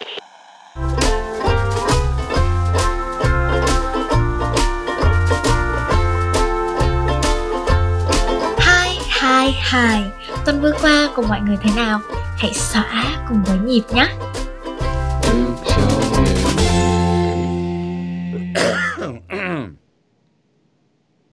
Hi, hi, hi. Tuần vừa qua cùng mọi người thế nào? Hãy xóa cùng với nhịp nhé!